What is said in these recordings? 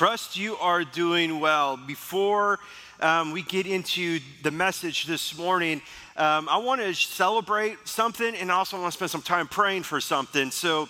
Trust you are doing well. Before um, we get into the message this morning, um, I want to celebrate something and also want to spend some time praying for something. So,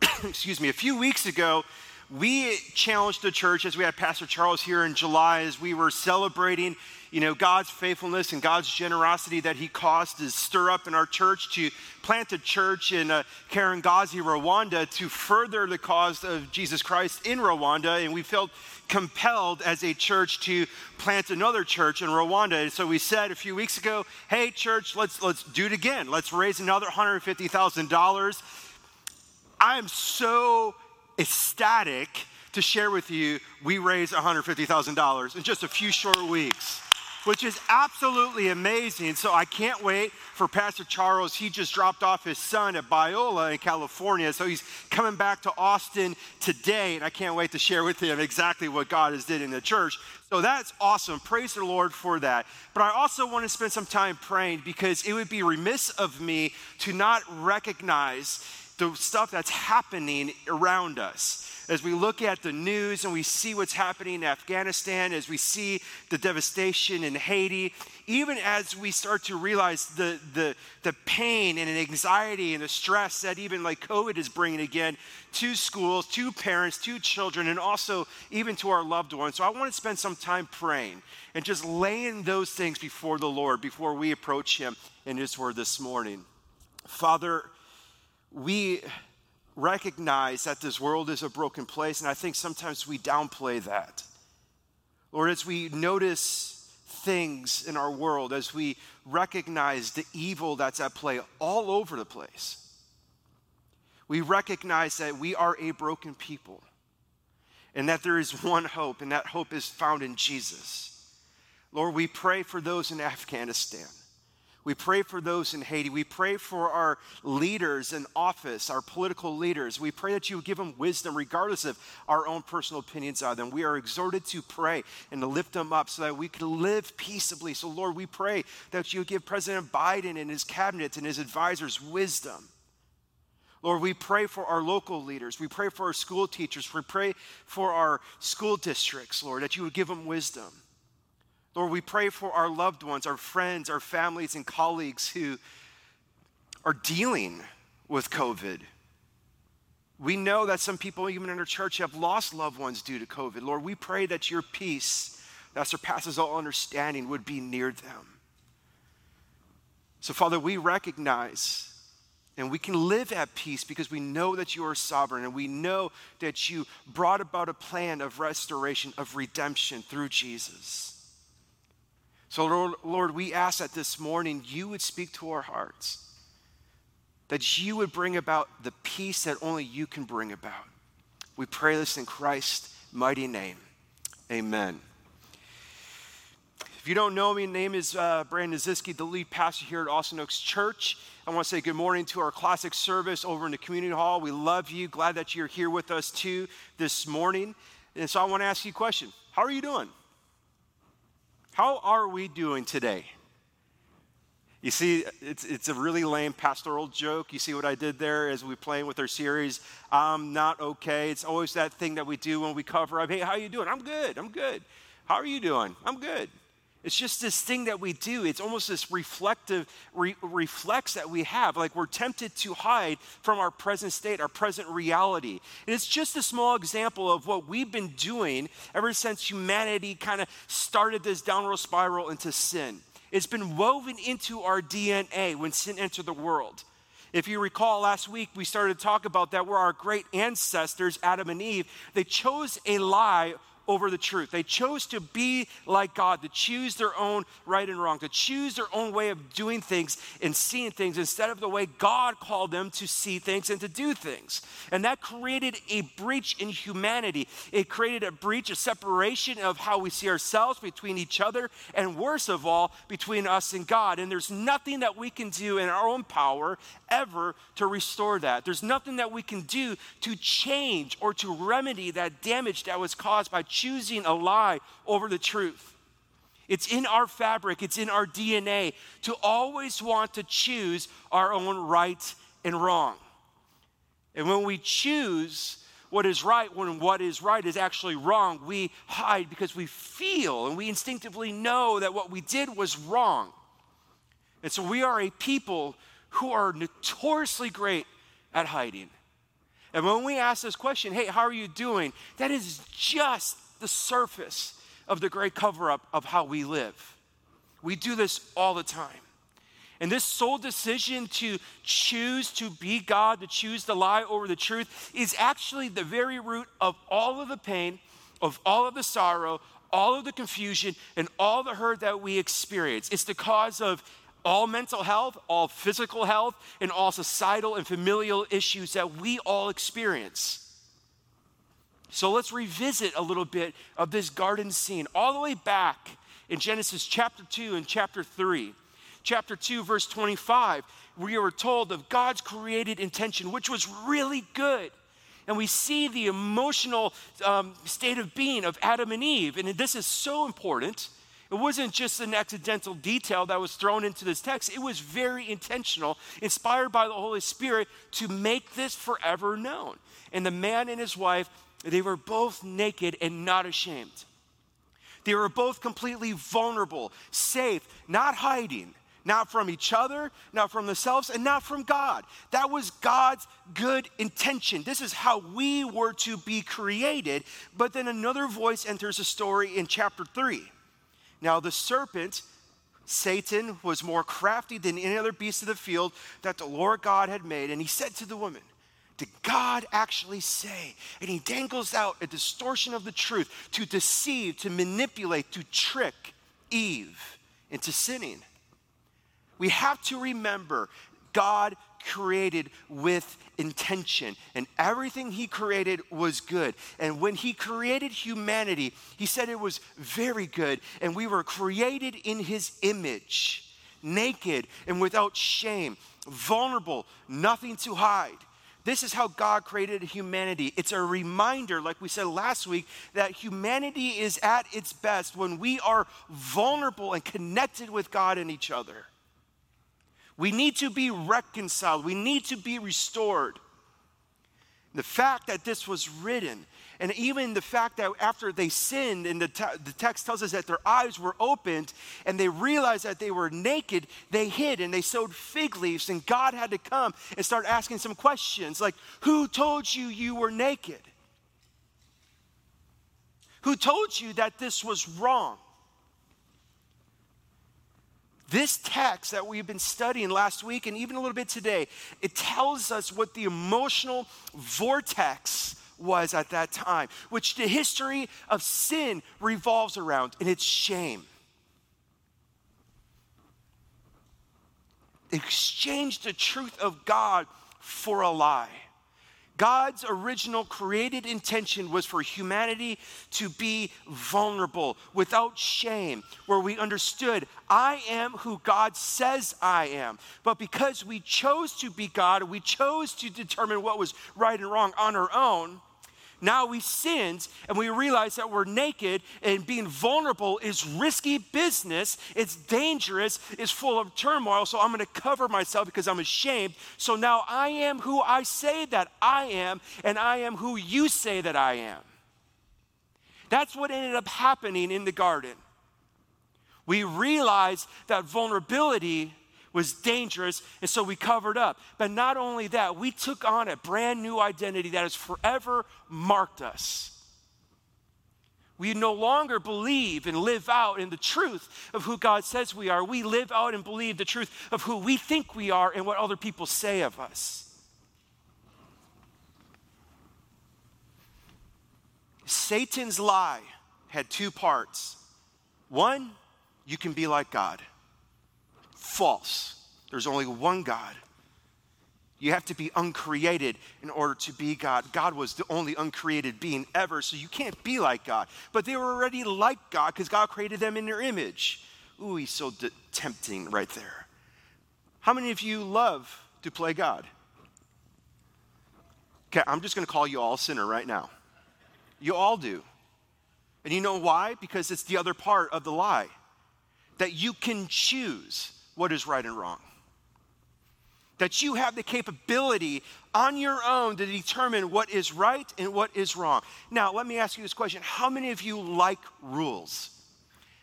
excuse me, a few weeks ago, we challenged the church as we had Pastor Charles here in July as we were celebrating you know, God's faithfulness and God's generosity that He caused to stir up in our church to plant a church in uh, Kirangazi, Rwanda, to further the cause of Jesus Christ in Rwanda. And we felt compelled as a church to plant another church in Rwanda. And so we said a few weeks ago, hey, church, let's, let's do it again. Let's raise another $150,000. I am so ecstatic to share with you, we raised $150,000 in just a few short weeks which is absolutely amazing. So I can't wait for Pastor Charles. He just dropped off his son at Biola in California. So he's coming back to Austin today, and I can't wait to share with him exactly what God has did in the church. So that's awesome. Praise the Lord for that. But I also want to spend some time praying because it would be remiss of me to not recognize the stuff that's happening around us as we look at the news and we see what's happening in Afghanistan, as we see the devastation in Haiti, even as we start to realize the, the, the pain and anxiety and the stress that even like COVID is bringing again to schools, to parents, to children, and also even to our loved ones. So I want to spend some time praying and just laying those things before the Lord before we approach Him in His Word this morning. Father, we recognize that this world is a broken place, and I think sometimes we downplay that. Lord, as we notice things in our world, as we recognize the evil that's at play all over the place, we recognize that we are a broken people and that there is one hope, and that hope is found in Jesus. Lord, we pray for those in Afghanistan. We pray for those in Haiti. We pray for our leaders in office, our political leaders. We pray that you give them wisdom, regardless of our own personal opinions of them. We are exhorted to pray and to lift them up so that we can live peaceably. So, Lord, we pray that you give President Biden and his cabinet and his advisors wisdom. Lord, we pray for our local leaders. We pray for our school teachers. We pray for our school districts, Lord, that you would give them wisdom. Lord, we pray for our loved ones, our friends, our families, and colleagues who are dealing with COVID. We know that some people, even in our church, have lost loved ones due to COVID. Lord, we pray that your peace that surpasses all understanding would be near them. So, Father, we recognize and we can live at peace because we know that you are sovereign and we know that you brought about a plan of restoration, of redemption through Jesus. So, Lord, we ask that this morning you would speak to our hearts, that you would bring about the peace that only you can bring about. We pray this in Christ's mighty name. Amen. If you don't know me, my name is uh, Brandon Ziski, the lead pastor here at Austin Oaks Church. I want to say good morning to our classic service over in the community hall. We love you. Glad that you're here with us too this morning. And so I want to ask you a question How are you doing? How are we doing today? You see, it's, it's a really lame pastoral joke. You see what I did there as we playing with our series. I'm not okay. It's always that thing that we do when we cover up. Hey, how are you doing? I'm good. I'm good. How are you doing? I'm good. It's just this thing that we do. It's almost this reflective re- reflex that we have. Like we're tempted to hide from our present state, our present reality. And it's just a small example of what we've been doing ever since humanity kind of started this downward spiral into sin. It's been woven into our DNA when sin entered the world. If you recall last week, we started to talk about that where our great ancestors, Adam and Eve, they chose a lie over the truth. They chose to be like God, to choose their own right and wrong, to choose their own way of doing things and seeing things instead of the way God called them to see things and to do things. And that created a breach in humanity. It created a breach, a separation of how we see ourselves between each other, and worst of all, between us and God. And there's nothing that we can do in our own power ever to restore that. There's nothing that we can do to change or to remedy that damage that was caused by choosing a lie over the truth. It's in our fabric, it's in our DNA to always want to choose our own right and wrong. And when we choose what is right when what is right is actually wrong. We hide because we feel and we instinctively know that what we did was wrong. And so we are a people who are notoriously great at hiding. And when we ask this question, hey, how are you doing? That is just the surface of the great cover up of how we live. We do this all the time. And this sole decision to choose to be God, to choose the lie over the truth, is actually the very root of all of the pain, of all of the sorrow, all of the confusion, and all the hurt that we experience. It's the cause of all mental health, all physical health, and all societal and familial issues that we all experience. So let's revisit a little bit of this garden scene, all the way back in Genesis chapter 2 and chapter 3 chapter 2, verse 25, we are told of God's created intention, which was really good. And we see the emotional um, state of being of Adam and Eve. And this is so important. It wasn't just an accidental detail that was thrown into this text, it was very intentional, inspired by the Holy Spirit to make this forever known. And the man and his wife, they were both naked and not ashamed. They were both completely vulnerable, safe, not hiding not from each other, not from themselves, and not from God. That was God's good intention. This is how we were to be created. But then another voice enters the story in chapter 3. Now, the serpent, Satan, was more crafty than any other beast of the field that the Lord God had made. And he said to the woman, did God actually say? And he dangles out a distortion of the truth to deceive, to manipulate, to trick Eve into sinning we have to remember God created with intention, and everything He created was good. And when He created humanity, He said it was very good, and we were created in His image, naked and without shame, vulnerable, nothing to hide. This is how God created humanity. It's a reminder, like we said last week, that humanity is at its best when we are vulnerable and connected with God and each other. We need to be reconciled, we need to be restored. The fact that this was written, and even the fact that after they sinned, and the, te- the text tells us that their eyes were opened and they realized that they were naked, they hid and they sewed fig leaves, and God had to come and start asking some questions like, Who told you you were naked? Who told you that this was wrong? This text that we've been studying last week and even a little bit today, it tells us what the emotional vortex was at that time, which the history of sin revolves around, and it's shame. Exchange the truth of God for a lie. God's original created intention was for humanity to be vulnerable, without shame, where we understood, I am who God says I am. But because we chose to be God, we chose to determine what was right and wrong on our own, now we sinned and we realize that we're naked and being vulnerable is risky business. It's dangerous, it's full of turmoil. So I'm going to cover myself because I'm ashamed. So now I am who I say that I am, and I am who you say that I am. That's what ended up happening in the garden. We realized that vulnerability was dangerous, and so we covered up. But not only that, we took on a brand new identity that has forever marked us. We no longer believe and live out in the truth of who God says we are. We live out and believe the truth of who we think we are and what other people say of us. Satan's lie had two parts. One, you can be like God false. There's only one God. You have to be uncreated in order to be God. God was the only uncreated being ever, so you can't be like God. But they were already like God because God created them in their image. Ooh, he's so de- tempting right there. How many of you love to play God? Okay, I'm just going to call you all sinner right now. You all do. And you know why? Because it's the other part of the lie that you can choose what is right and wrong. that you have the capability on your own to determine what is right and what is wrong. Now, let me ask you this question How many of you like rules?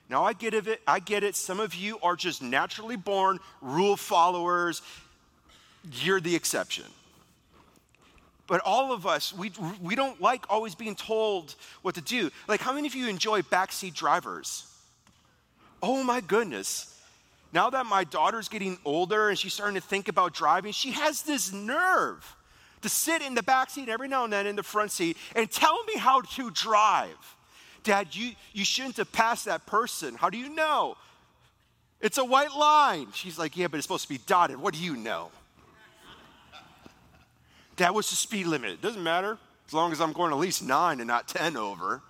Now, I get it, I get it. Some of you are just naturally born rule followers. You're the exception. But all of us, we, we don't like always being told what to do. Like, how many of you enjoy backseat drivers? Oh my goodness now that my daughter's getting older and she's starting to think about driving, she has this nerve to sit in the back seat every now and then in the front seat and tell me how to drive. Dad, you, you shouldn't have passed that person. How do you know? It's a white line. She's like, Yeah, but it's supposed to be dotted. What do you know? Dad, what's the speed limit? It doesn't matter as long as I'm going at least nine and not 10 over.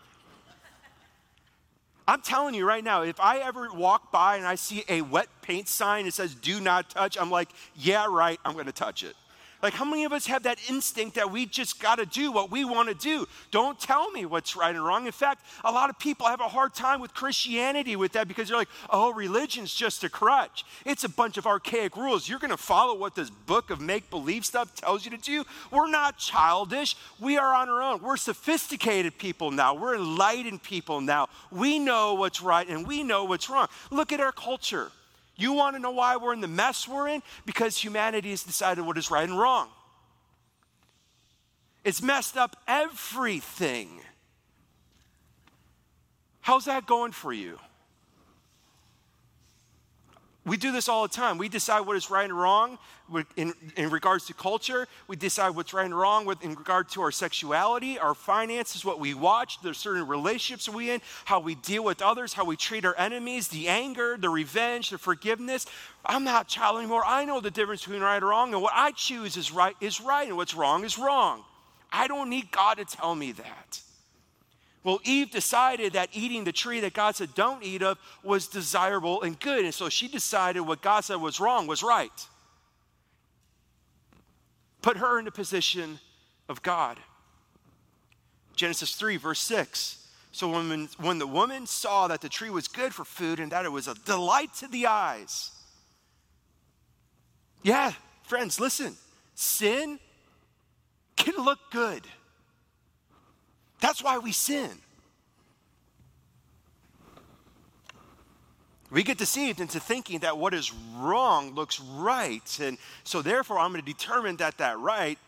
I'm telling you right now, if I ever walk by and I see a wet paint sign that says do not touch, I'm like, yeah, right, I'm gonna touch it. Like, how many of us have that instinct that we just got to do what we want to do? Don't tell me what's right and wrong. In fact, a lot of people have a hard time with Christianity with that because they're like, oh, religion's just a crutch. It's a bunch of archaic rules. You're going to follow what this book of make believe stuff tells you to do. We're not childish. We are on our own. We're sophisticated people now. We're enlightened people now. We know what's right and we know what's wrong. Look at our culture. You want to know why we're in the mess we're in? Because humanity has decided what is right and wrong. It's messed up everything. How's that going for you? We do this all the time. We decide what is right and wrong in, in regards to culture. We decide what's right and wrong with, in regard to our sexuality, our finances, what we watch, the certain relationships we in, how we deal with others, how we treat our enemies, the anger, the revenge, the forgiveness. I'm not a child anymore. I know the difference between right and wrong, and what I choose is right is right, and what's wrong is wrong. I don't need God to tell me that. Well, Eve decided that eating the tree that God said don't eat of was desirable and good. And so she decided what God said was wrong was right. Put her in the position of God. Genesis 3, verse 6. So when, when the woman saw that the tree was good for food and that it was a delight to the eyes. Yeah, friends, listen. Sin can look good. That's why we sin. We get deceived into thinking that what is wrong looks right. And so, therefore, I'm going to determine that that right,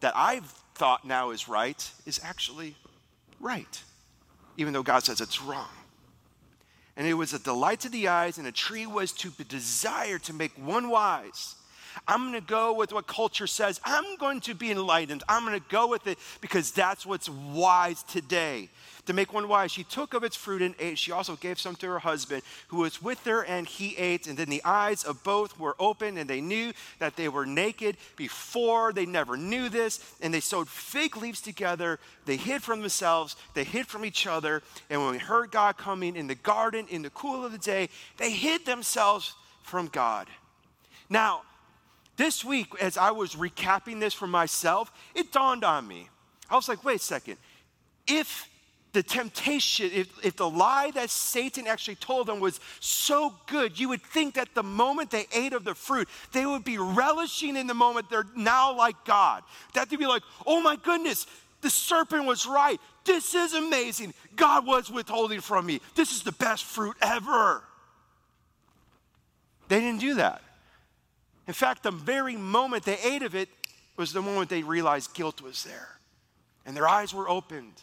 that I've thought now is right, is actually right, even though God says it's wrong. And it was a delight to the eyes, and a tree was to be desired to make one wise. I'm going to go with what culture says. I'm going to be enlightened. I'm going to go with it because that's what's wise today. To make one wise, she took of its fruit and ate. She also gave some to her husband who was with her, and he ate. And then the eyes of both were open, and they knew that they were naked. Before, they never knew this. And they sewed fig leaves together. They hid from themselves, they hid from each other. And when we heard God coming in the garden in the cool of the day, they hid themselves from God. Now, this week, as I was recapping this for myself, it dawned on me. I was like, wait a second. If the temptation, if, if the lie that Satan actually told them was so good, you would think that the moment they ate of the fruit, they would be relishing in the moment they're now like God. That they'd be like, oh my goodness, the serpent was right. This is amazing. God was withholding from me. This is the best fruit ever. They didn't do that. In fact, the very moment they ate of it was the moment they realized guilt was there. And their eyes were opened.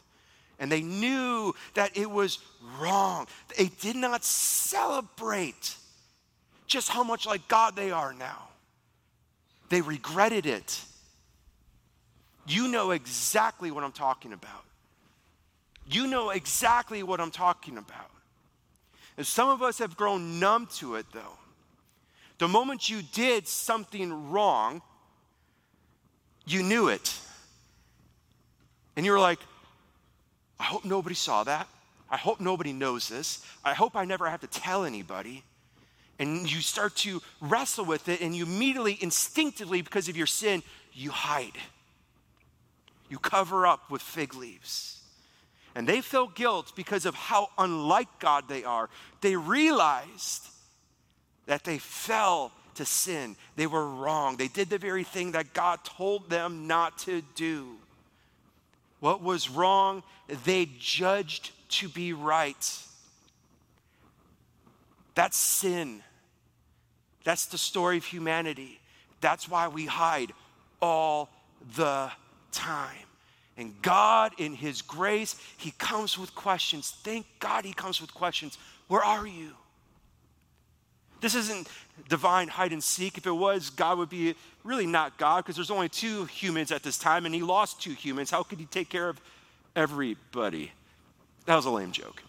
And they knew that it was wrong. They did not celebrate just how much like God they are now. They regretted it. You know exactly what I'm talking about. You know exactly what I'm talking about. And some of us have grown numb to it, though. The moment you did something wrong, you knew it. And you were like, I hope nobody saw that. I hope nobody knows this. I hope I never have to tell anybody. And you start to wrestle with it, and you immediately, instinctively, because of your sin, you hide. You cover up with fig leaves. And they feel guilt because of how unlike God they are. They realized that they fell to sin. They were wrong. They did the very thing that God told them not to do. What was wrong, they judged to be right. That's sin. That's the story of humanity. That's why we hide all the time. And God, in His grace, He comes with questions. Thank God He comes with questions. Where are you? This isn't divine hide and seek. If it was, God would be really not God because there's only two humans at this time and He lost two humans. How could He take care of everybody? That was a lame joke.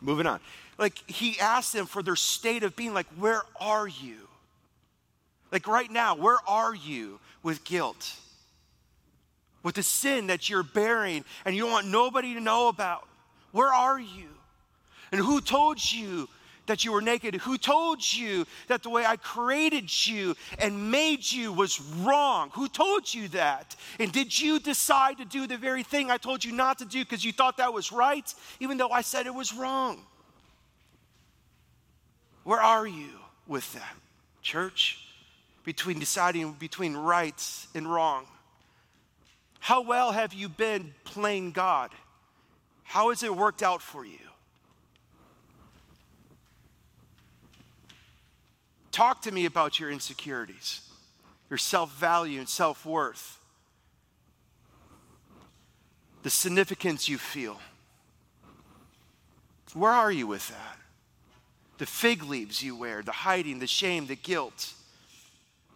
Moving on. Like, He asked them for their state of being, like, where are you? Like, right now, where are you with guilt? with the sin that you're bearing and you don't want nobody to know about. Where are you? And who told you that you were naked? Who told you that the way I created you and made you was wrong? Who told you that? And did you decide to do the very thing I told you not to do because you thought that was right, even though I said it was wrong? Where are you with that, church? Between deciding between right and wrong. How well have you been playing God? How has it worked out for you? Talk to me about your insecurities, your self value and self worth, the significance you feel. Where are you with that? The fig leaves you wear, the hiding, the shame, the guilt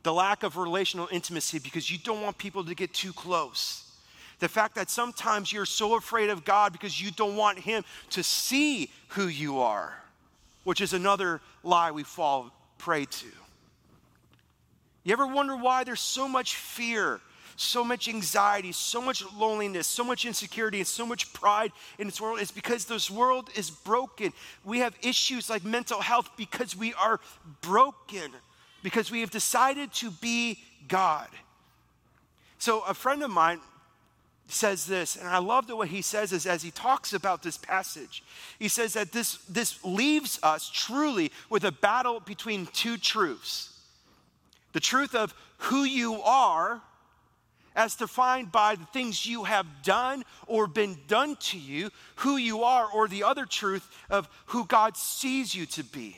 the lack of relational intimacy because you don't want people to get too close. The fact that sometimes you're so afraid of God because you don't want Him to see who you are, which is another lie we fall prey to. You ever wonder why there's so much fear, so much anxiety, so much loneliness, so much insecurity, and so much pride in this world? It's because this world is broken. We have issues like mental health because we are broken because we have decided to be God. So, a friend of mine says this, and I love the way he says this as he talks about this passage. He says that this, this leaves us truly with a battle between two truths the truth of who you are, as defined by the things you have done or been done to you, who you are, or the other truth of who God sees you to be.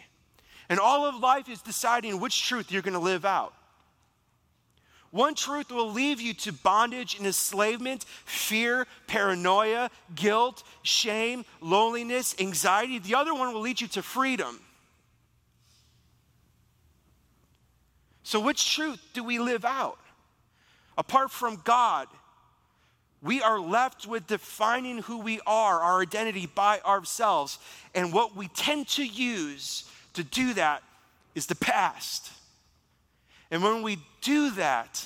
And all of life is deciding which truth you're going to live out. One truth will leave you to bondage and enslavement, fear, paranoia, guilt, shame, loneliness, anxiety. The other one will lead you to freedom. So, which truth do we live out? Apart from God, we are left with defining who we are, our identity by ourselves. And what we tend to use to do that is the past. And when we do that,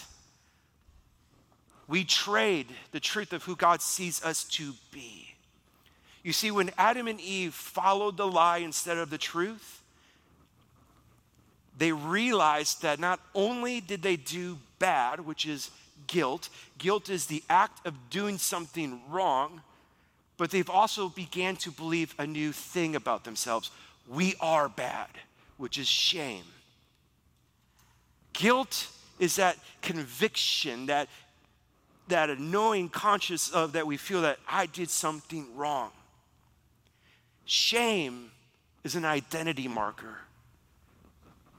we trade the truth of who God sees us to be. You see, when Adam and Eve followed the lie instead of the truth, they realized that not only did they do bad, which is guilt, guilt is the act of doing something wrong, but they've also began to believe a new thing about themselves we are bad, which is shame. Guilt is that conviction, that, that annoying conscious of that we feel that I did something wrong. Shame is an identity marker.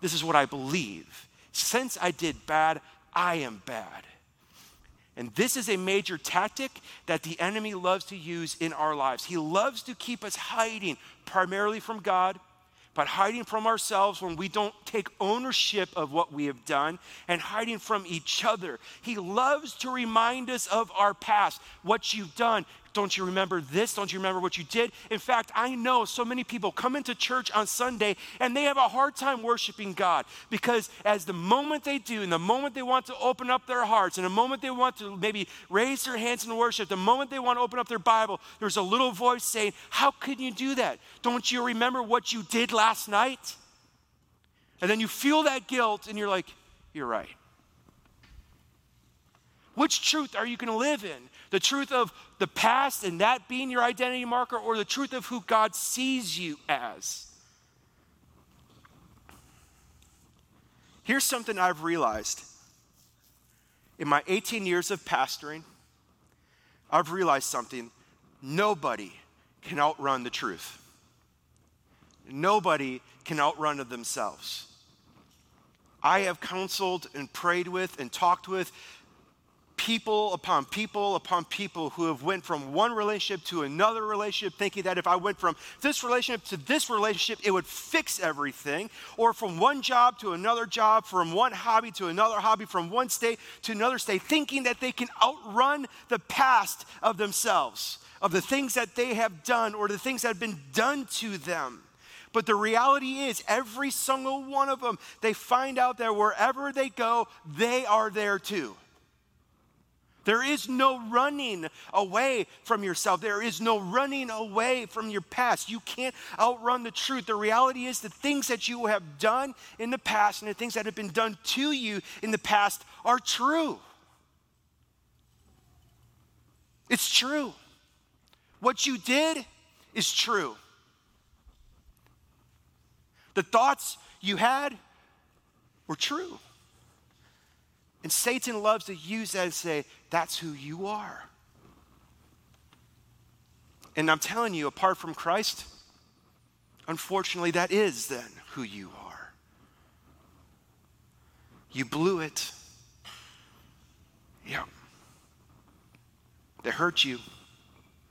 This is what I believe. Since I did bad, I am bad. And this is a major tactic that the enemy loves to use in our lives. He loves to keep us hiding primarily from God, but hiding from ourselves when we don't take ownership of what we have done and hiding from each other. He loves to remind us of our past, what you've done, don't you remember this? Don't you remember what you did? In fact, I know so many people come into church on Sunday and they have a hard time worshiping God because as the moment they do, and the moment they want to open up their hearts, and the moment they want to maybe raise their hands in worship, the moment they want to open up their Bible, there's a little voice saying, How can you do that? Don't you remember what you did last night? And then you feel that guilt and you're like, You're right. Which truth are you going to live in? The truth of the past and that being your identity marker, or the truth of who God sees you as? Here's something I've realized in my 18 years of pastoring. I've realized something. Nobody can outrun the truth. Nobody can outrun themselves. I have counseled and prayed with and talked with people upon people upon people who have went from one relationship to another relationship thinking that if i went from this relationship to this relationship it would fix everything or from one job to another job from one hobby to another hobby from one state to another state thinking that they can outrun the past of themselves of the things that they have done or the things that have been done to them but the reality is, every single one of them, they find out that wherever they go, they are there too. There is no running away from yourself. There is no running away from your past. You can't outrun the truth. The reality is, the things that you have done in the past and the things that have been done to you in the past are true. It's true. What you did is true. The thoughts you had were true. And Satan loves to use that and say, that's who you are. And I'm telling you, apart from Christ, unfortunately, that is then who you are. You blew it. Yeah. They hurt you.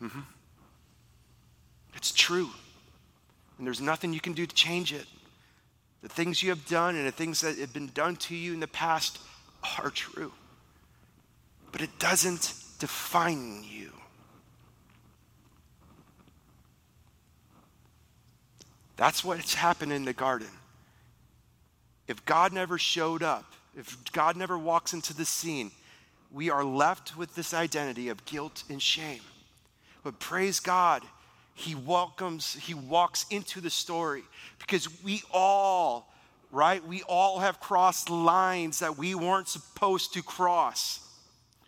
Mm-hmm. It's true. And there's nothing you can do to change it. The things you have done and the things that have been done to you in the past are true. But it doesn't define you. That's what's happened in the garden. If God never showed up, if God never walks into the scene, we are left with this identity of guilt and shame. But praise God, he welcomes, he walks into the story because we all, right, we all have crossed lines that we weren't supposed to cross.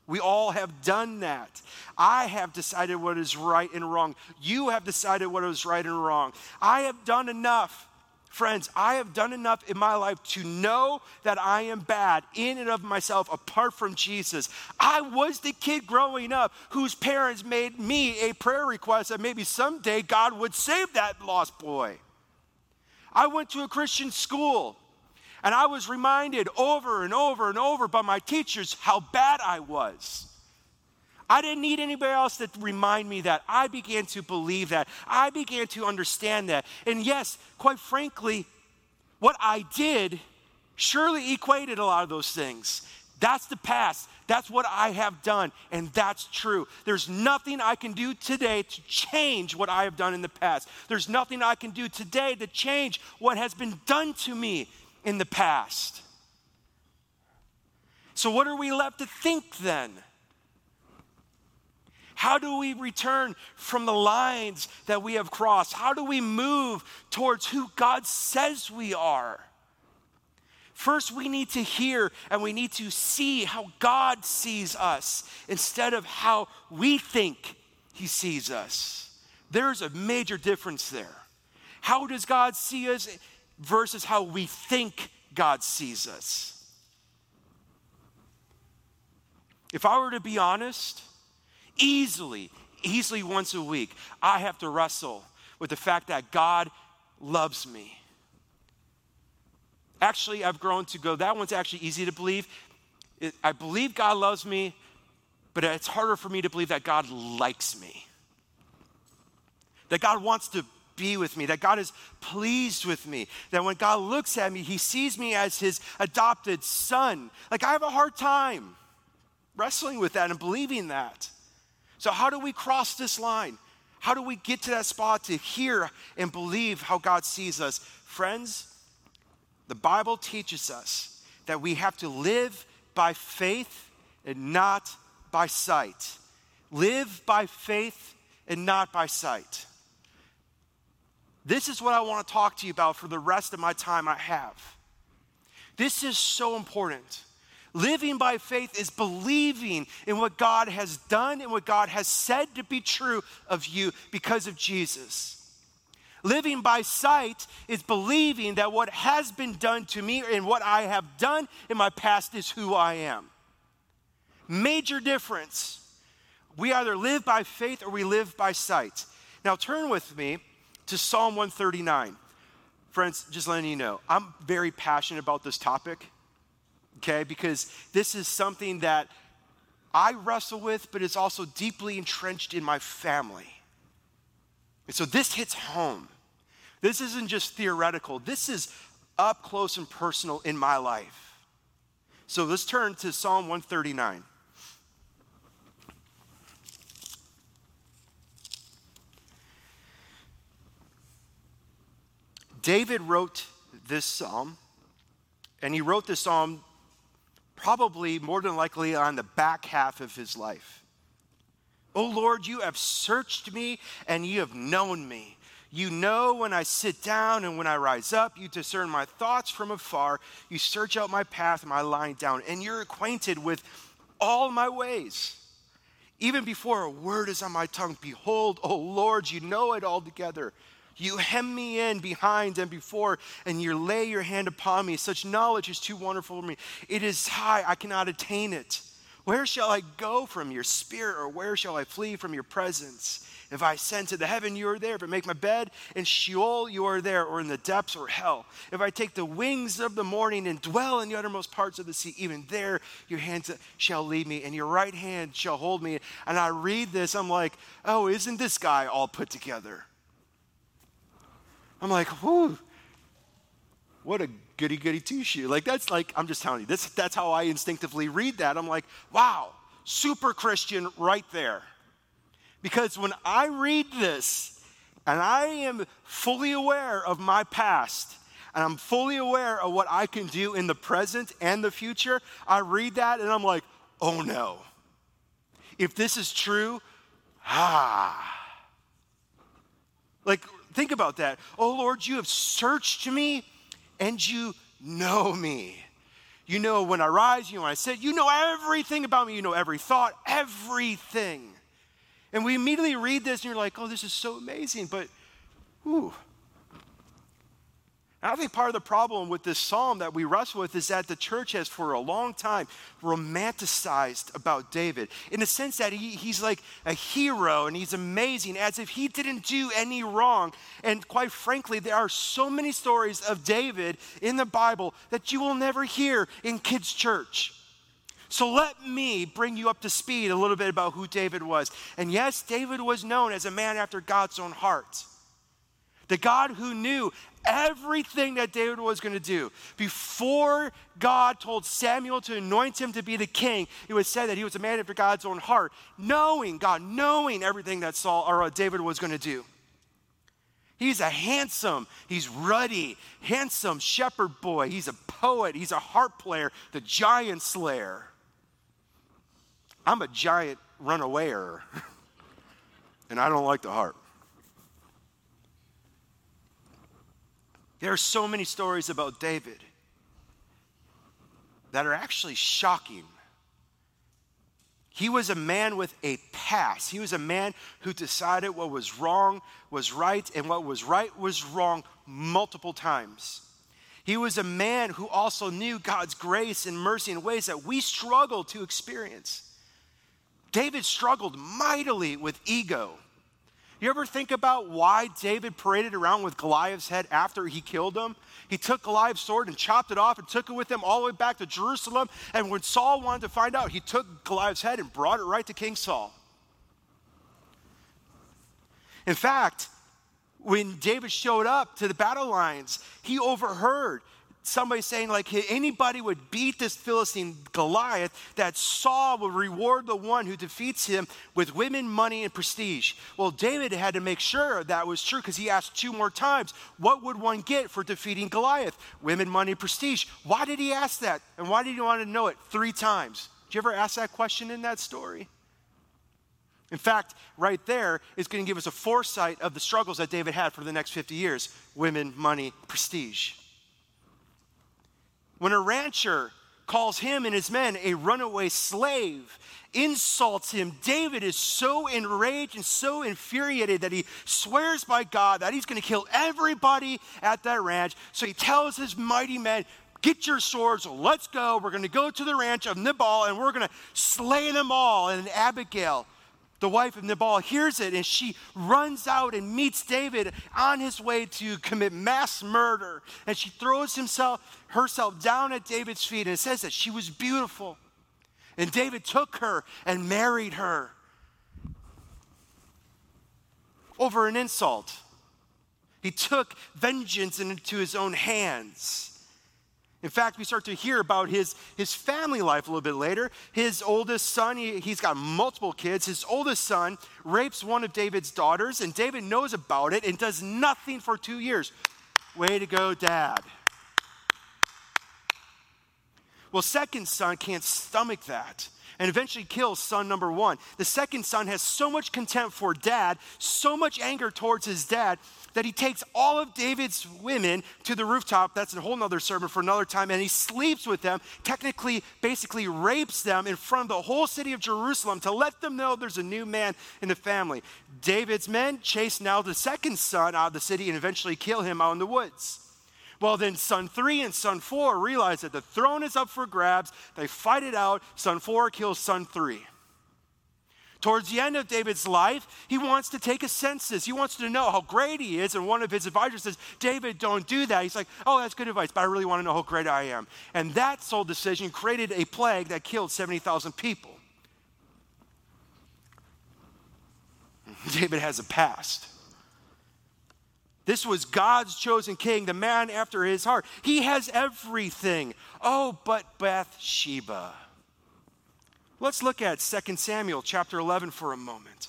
We all have done that. I have decided what is right and wrong. You have decided what is right and wrong. I have done enough Friends, I have done enough in my life to know that I am bad in and of myself apart from Jesus. I was the kid growing up whose parents made me a prayer request that maybe someday God would save that lost boy. I went to a Christian school and I was reminded over and over and over by my teachers how bad I was. I didn't need anybody else to remind me that. I began to believe that. I began to understand that. And yes, quite frankly, what I did surely equated a lot of those things. That's the past. That's what I have done, and that's true. There's nothing I can do today to change what I have done in the past. There's nothing I can do today to change what has been done to me in the past. So, what are we left to think then? How do we return from the lines that we have crossed? How do we move towards who God says we are? First, we need to hear and we need to see how God sees us instead of how we think He sees us. There's a major difference there. How does God see us versus how we think God sees us? If I were to be honest, easily, easily once a week, I have to wrestle with the fact that God loves me. Actually, I've grown to go, that one's actually easy to believe. It, I believe God loves me, but it's harder for me to believe that God likes me. That God wants to be with me, that God is pleased with me, that when God looks at me, he sees me as his adopted son. Like, I have a hard time wrestling with that and believing that. So, how do we cross this line? How do we get to that spot to hear and believe how God sees us? Friends, the Bible teaches us that we have to live by faith and not by sight. Live by faith and not by sight. This is what I want to talk to you about for the rest of my time I have. This is so important. Living by faith is believing in what God has done and what God has said to be true of you because of Jesus. Living by sight is believing that what has been done to me and what I have done in my past is who I am. Major difference. We either live by faith or we live by sight. Now, turn with me to Psalm 139. Friends, just letting you know, I'm very passionate about this topic, okay, because this is something that I wrestle with, but it's also deeply entrenched in my family. And so this hits home. This isn't just theoretical, this is up close and personal in my life. So let's turn to Psalm 139. David wrote this psalm, and he wrote this psalm probably more than likely on the back half of his life. Oh Lord, you have searched me and you have known me. You know when I sit down and when I rise up. You discern my thoughts from afar. You search out my path and my lying down, and you're acquainted with all my ways. Even before a word is on my tongue, behold, O Lord, you know it altogether. You hem me in behind and before, and you lay your hand upon me. Such knowledge is too wonderful for me. It is high, I cannot attain it. Where shall I go from your spirit, or where shall I flee from your presence? If I ascend to the heaven, you are there. If I make my bed in Sheol, you are there, or in the depths or hell. If I take the wings of the morning and dwell in the uttermost parts of the sea, even there your hand shall lead me, and your right hand shall hold me. And I read this, I'm like, oh, isn't this guy all put together? I'm like, whoo, what a goody goody two shoe. Like, that's like, I'm just telling you, this, that's how I instinctively read that. I'm like, wow, super Christian right there. Because when I read this, and I am fully aware of my past, and I'm fully aware of what I can do in the present and the future, I read that and I'm like, oh no. If this is true, ah. Like, Think about that. Oh Lord, you have searched me and you know me. You know when I rise, you know when I sit, you know everything about me. You know every thought, everything. And we immediately read this and you're like, oh, this is so amazing. But, whew, I think part of the problem with this psalm that we wrestle with is that the church has for a long time romanticized about David in the sense that he, he's like a hero and he's amazing as if he didn't do any wrong. And quite frankly, there are so many stories of David in the Bible that you will never hear in kids' church. So let me bring you up to speed a little bit about who David was. And yes, David was known as a man after God's own heart. The God who knew everything that David was going to do. Before God told Samuel to anoint him to be the king, it was said that he was a man after God's own heart, knowing God, knowing everything that Saul or uh, David was going to do. He's a handsome, he's ruddy, handsome shepherd boy. He's a poet, he's a harp player, the giant slayer. I'm a giant runawayer, and I don't like the harp. There are so many stories about David that are actually shocking. He was a man with a past. He was a man who decided what was wrong was right and what was right was wrong multiple times. He was a man who also knew God's grace and mercy in ways that we struggle to experience. David struggled mightily with ego. You ever think about why David paraded around with Goliath's head after he killed him? He took Goliath's sword and chopped it off and took it with him all the way back to Jerusalem. And when Saul wanted to find out, he took Goliath's head and brought it right to King Saul. In fact, when David showed up to the battle lines, he overheard somebody saying like anybody would beat this philistine goliath that saul would reward the one who defeats him with women money and prestige. Well david had to make sure that was true because he asked two more times what would one get for defeating goliath? Women money prestige. Why did he ask that? And why did he want to know it three times? Did you ever ask that question in that story? In fact, right there is going to give us a foresight of the struggles that David had for the next 50 years. Women, money, prestige. When a rancher calls him and his men a runaway slave, insults him. David is so enraged and so infuriated that he swears by God that he's going to kill everybody at that ranch. So he tells his mighty men, Get your swords, let's go. We're going to go to the ranch of Nabal and we're going to slay them all. And Abigail, the wife of Nabal, hears it and she runs out and meets David on his way to commit mass murder. And she throws himself, herself down at David's feet and says that she was beautiful. And David took her and married her over an insult. He took vengeance into his own hands. In fact, we start to hear about his, his family life a little bit later. His oldest son, he, he's got multiple kids. His oldest son rapes one of David's daughters, and David knows about it and does nothing for two years. Way to go, dad. Well, second son can't stomach that and eventually kills son number one. The second son has so much contempt for dad, so much anger towards his dad, that he takes all of David's women to the rooftop. That's a whole nother sermon for another time. And he sleeps with them, technically, basically rapes them in front of the whole city of Jerusalem to let them know there's a new man in the family. David's men chase now the second son out of the city and eventually kill him out in the woods. Well, then son three and son four realize that the throne is up for grabs. They fight it out. Son four kills son three. Towards the end of David's life, he wants to take a census. He wants to know how great he is. And one of his advisors says, David, don't do that. He's like, oh, that's good advice, but I really want to know how great I am. And that sole decision created a plague that killed 70,000 people. David has a past. This was God's chosen king, the man after his heart. He has everything. Oh, but Bathsheba. Let's look at 2 Samuel chapter 11 for a moment.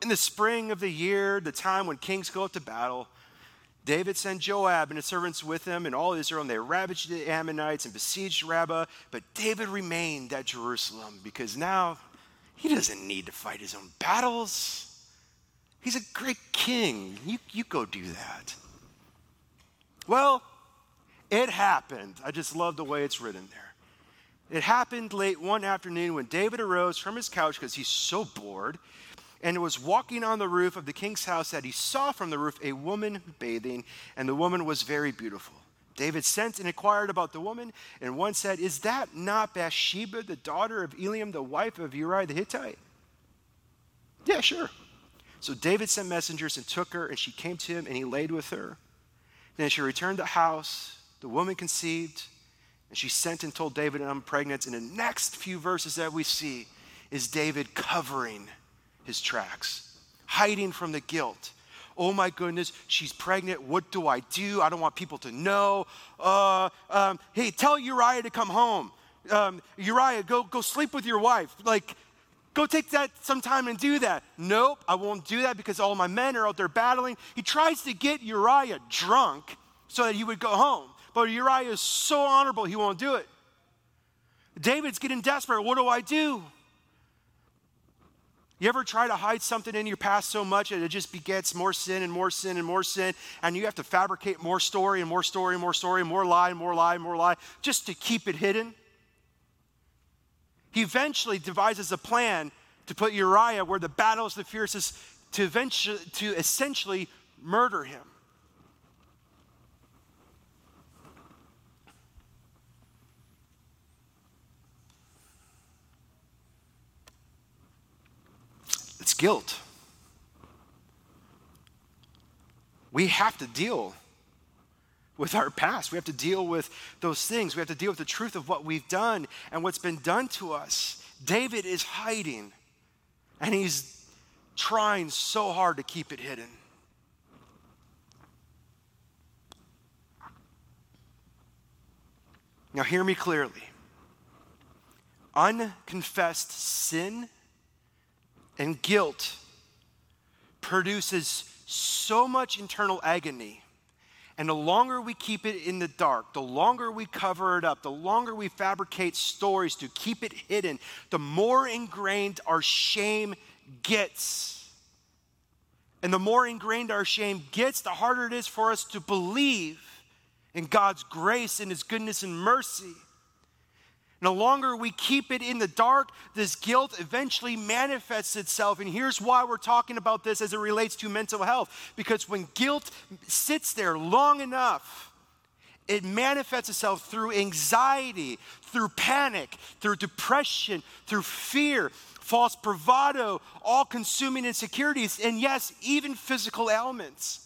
In the spring of the year, the time when kings go up to battle, David sent Joab and his servants with him and all Israel, and they ravaged the Ammonites and besieged Rabbah. But David remained at Jerusalem because now he doesn't need to fight his own battles. He's a great king. You, you go do that. Well, it happened. I just love the way it's written there. It happened late one afternoon when David arose from his couch because he's so bored and was walking on the roof of the king's house that he saw from the roof a woman bathing, and the woman was very beautiful. David sent and inquired about the woman, and one said, Is that not Bathsheba, the daughter of Eliam, the wife of Uriah the Hittite? Yeah, sure. So David sent messengers and took her, and she came to him, and he laid with her. Then she returned to the house. The woman conceived and she sent and told David, I'm pregnant. And the next few verses that we see is David covering his tracks, hiding from the guilt. Oh my goodness, she's pregnant. What do I do? I don't want people to know. Uh, um, hey, tell Uriah to come home. Um, Uriah, go, go sleep with your wife. Like, go take that some time and do that. Nope, I won't do that because all my men are out there battling. He tries to get Uriah drunk so that he would go home. But Uriah is so honorable, he won't do it. David's getting desperate. What do I do? You ever try to hide something in your past so much that it just begets more sin and more sin and more sin, and you have to fabricate more story and more story and more story, and more lie and more lie and more lie just to keep it hidden? He eventually devises a plan to put Uriah where the battle is the fiercest, to, eventually, to essentially murder him. It's guilt. We have to deal with our past. We have to deal with those things. We have to deal with the truth of what we've done and what's been done to us. David is hiding and he's trying so hard to keep it hidden. Now, hear me clearly. Unconfessed sin and guilt produces so much internal agony. And the longer we keep it in the dark, the longer we cover it up, the longer we fabricate stories to keep it hidden, the more ingrained our shame gets. And the more ingrained our shame gets, the harder it is for us to believe in God's grace and His goodness and mercy. And the longer we keep it in the dark, this guilt eventually manifests itself. And here's why we're talking about this as it relates to mental health. Because when guilt sits there long enough, it manifests itself through anxiety, through panic, through depression, through fear, false bravado, all consuming insecurities, and yes, even physical ailments.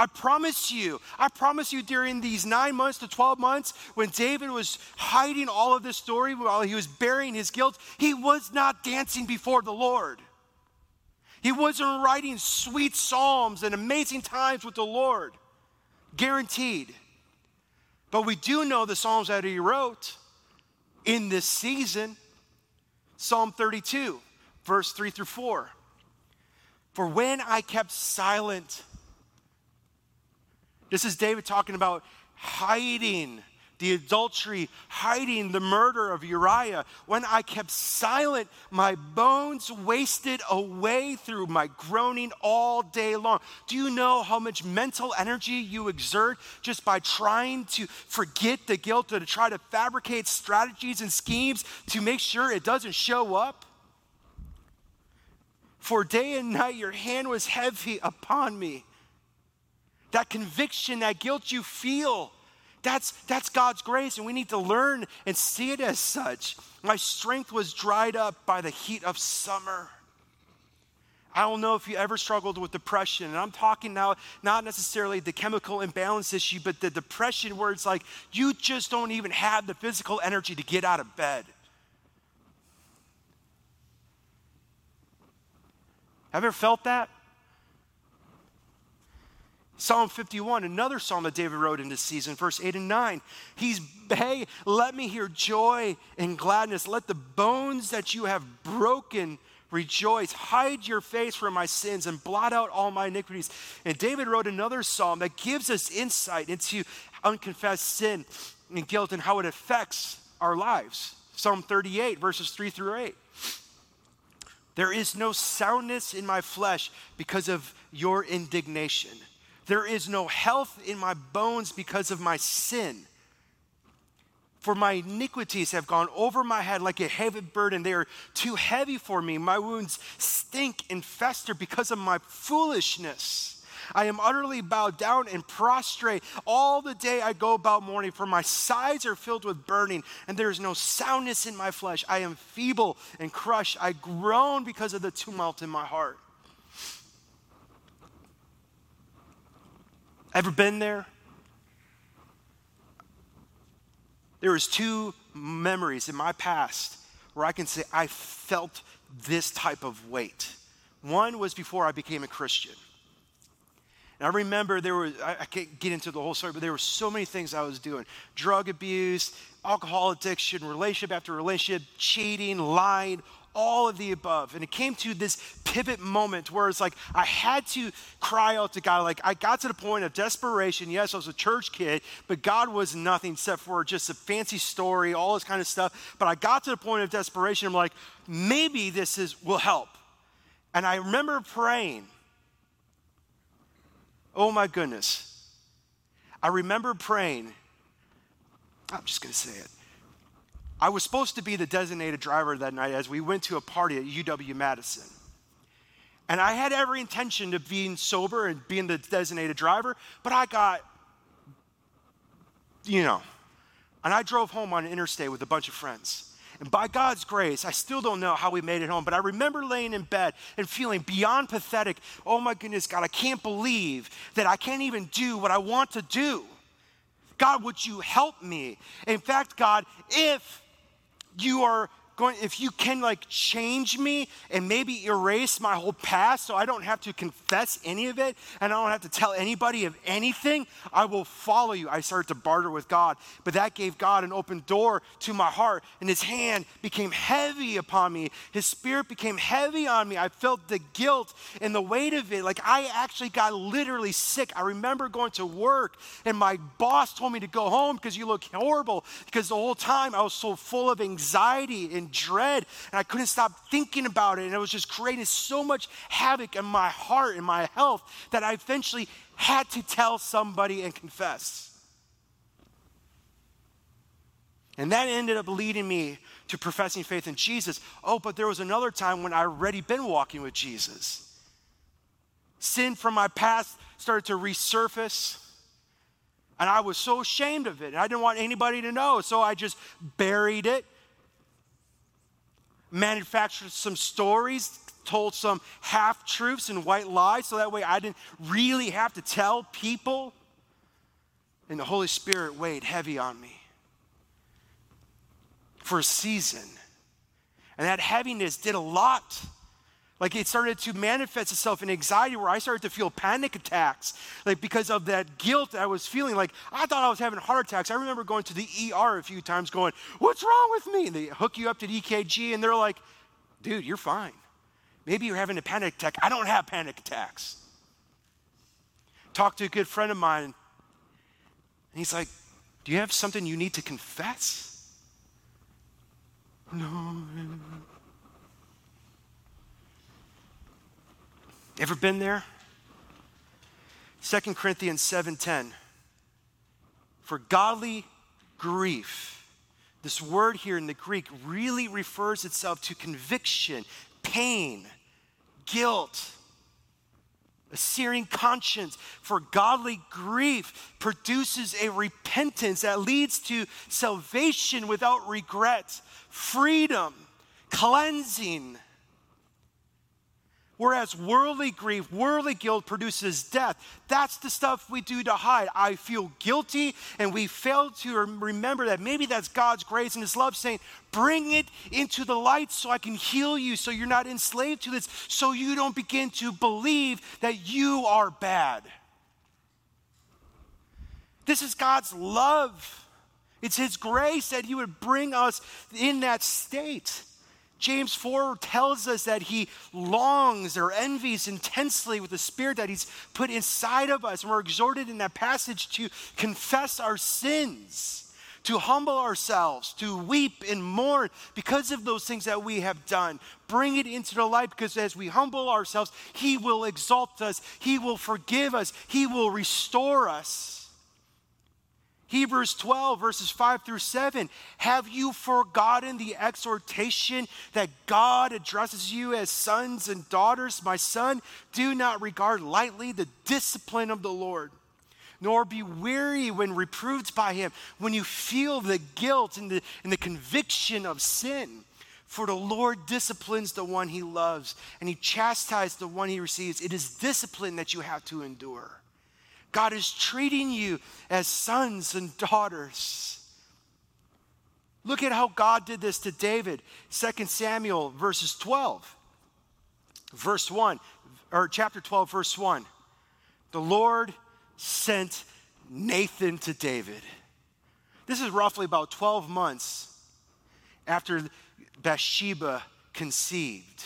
I promise you, I promise you during these nine months to 12 months when David was hiding all of this story while he was burying his guilt, he was not dancing before the Lord. He wasn't writing sweet psalms and amazing times with the Lord. Guaranteed. But we do know the psalms that he wrote in this season. Psalm 32, verse 3 through 4. For when I kept silent, this is David talking about hiding the adultery, hiding the murder of Uriah. When I kept silent, my bones wasted away through my groaning all day long. Do you know how much mental energy you exert just by trying to forget the guilt or to try to fabricate strategies and schemes to make sure it doesn't show up? For day and night your hand was heavy upon me that conviction, that guilt you feel. That's, that's God's grace, and we need to learn and see it as such. My strength was dried up by the heat of summer. I don't know if you ever struggled with depression, and I'm talking now not necessarily the chemical imbalance issue, but the depression where it's like you just don't even have the physical energy to get out of bed. Have you ever felt that? Psalm 51, another psalm that David wrote in this season, verse 8 and 9. He's, hey, let me hear joy and gladness. Let the bones that you have broken rejoice. Hide your face from my sins and blot out all my iniquities. And David wrote another psalm that gives us insight into unconfessed sin and guilt and how it affects our lives. Psalm 38, verses 3 through 8. There is no soundness in my flesh because of your indignation. There is no health in my bones because of my sin. For my iniquities have gone over my head like a heavy burden. They are too heavy for me. My wounds stink and fester because of my foolishness. I am utterly bowed down and prostrate all the day I go about mourning, for my sides are filled with burning, and there is no soundness in my flesh. I am feeble and crushed. I groan because of the tumult in my heart. Ever been there? There was two memories in my past where I can say I felt this type of weight. One was before I became a Christian. And I remember there were, I, I can't get into the whole story, but there were so many things I was doing drug abuse, alcohol addiction, relationship after relationship, cheating, lying, all of the above. And it came to this pivot moment where it's like I had to cry out to God. Like I got to the point of desperation. Yes, I was a church kid, but God was nothing except for just a fancy story, all this kind of stuff. But I got to the point of desperation. I'm like, maybe this is will help. And I remember praying. Oh my goodness. I remember praying. I'm just going to say it. I was supposed to be the designated driver that night as we went to a party at UW Madison. And I had every intention of being sober and being the designated driver, but I got, you know, and I drove home on an interstate with a bunch of friends. And by God's grace, I still don't know how we made it home, but I remember laying in bed and feeling beyond pathetic. Oh my goodness, God, I can't believe that I can't even do what I want to do. God, would you help me? In fact, God, if you are going, if you can like change me and maybe erase my whole past so I don't have to confess any of it and I don't have to tell anybody of anything, I will follow you. I started to barter with God, but that gave God an open door to my heart and his hand became heavy upon me. His spirit became heavy on me. I felt the guilt and the weight of it. Like I actually got literally sick. I remember going to work and my boss told me to go home because you look horrible because the whole time I was so full of anxiety and dread, and I couldn't stop thinking about it. And it was just creating so much havoc in my heart and my health that I eventually had to tell somebody and confess. And that ended up leading me to professing faith in Jesus. Oh, but there was another time when I already been walking with Jesus. Sin from my past started to resurface. And I was so ashamed of it. And I didn't want anybody to know. So I just buried it, manufactured some stories, told some half truths and white lies. So that way I didn't really have to tell people. And the Holy Spirit weighed heavy on me for a season. And that heaviness did a lot. Like it started to manifest itself in anxiety where I started to feel panic attacks, like because of that guilt I was feeling. Like I thought I was having heart attacks. I remember going to the ER a few times going, What's wrong with me? And they hook you up to the EKG and they're like, Dude, you're fine. Maybe you're having a panic attack. I don't have panic attacks. Talked to a good friend of mine, and he's like, Do you have something you need to confess? No. Ever been there? 2 Corinthians 7:10. For godly grief. This word here in the Greek really refers itself to conviction, pain, guilt, a searing conscience for godly grief produces a repentance that leads to salvation without regret, freedom, cleansing. Whereas worldly grief, worldly guilt produces death. That's the stuff we do to hide. I feel guilty, and we fail to remember that maybe that's God's grace and His love saying, Bring it into the light so I can heal you, so you're not enslaved to this, so you don't begin to believe that you are bad. This is God's love. It's His grace that He would bring us in that state. James 4 tells us that he longs or envies intensely with the spirit that he's put inside of us. And we're exhorted in that passage to confess our sins, to humble ourselves, to weep and mourn because of those things that we have done. Bring it into the light because as we humble ourselves, he will exalt us, he will forgive us, he will restore us. Hebrews 12, verses 5 through 7. Have you forgotten the exhortation that God addresses you as sons and daughters? My son, do not regard lightly the discipline of the Lord, nor be weary when reproved by him, when you feel the guilt and the, and the conviction of sin. For the Lord disciplines the one he loves, and he chastises the one he receives. It is discipline that you have to endure. God is treating you as sons and daughters. Look at how God did this to David. 2 Samuel verses 12. Verse 1 or chapter 12 verse 1. The Lord sent Nathan to David. This is roughly about 12 months after Bathsheba conceived.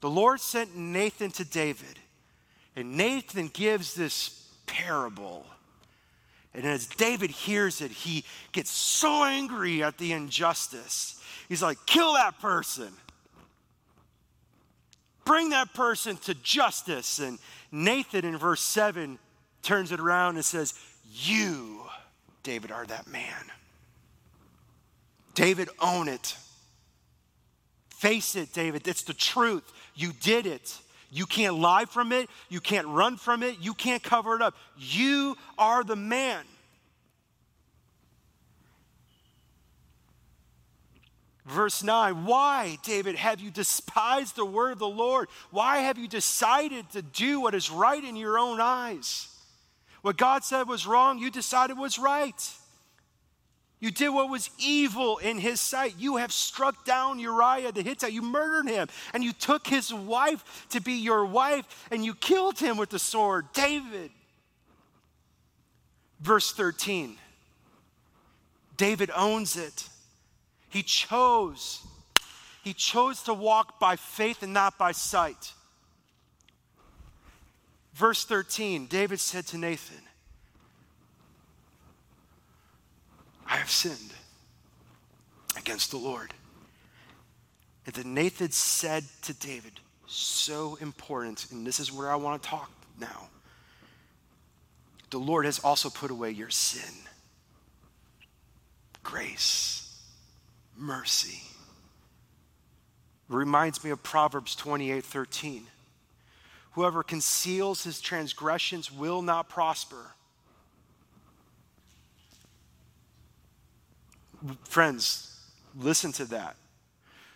The Lord sent Nathan to David and Nathan gives this parable. And as David hears it, he gets so angry at the injustice. He's like, kill that person. Bring that person to justice. And Nathan in verse 7 turns it around and says, You, David, are that man. David, own it. Face it, David. It's the truth. You did it. You can't lie from it. You can't run from it. You can't cover it up. You are the man. Verse 9, why, David, have you despised the word of the Lord? Why have you decided to do what is right in your own eyes? What God said was wrong, you decided was right. You did what was evil in his sight. You have struck down Uriah the Hittite. You murdered him, and you took his wife to be your wife, and you killed him with the sword. David. Verse 13 David owns it. He chose. He chose to walk by faith and not by sight. Verse 13 David said to Nathan, I have sinned against the Lord. And then Nathan said to David, so important, and this is where I want to talk now. The Lord has also put away your sin. grace, mercy. Reminds me of Proverbs 28 13. Whoever conceals his transgressions will not prosper. Friends, listen to that.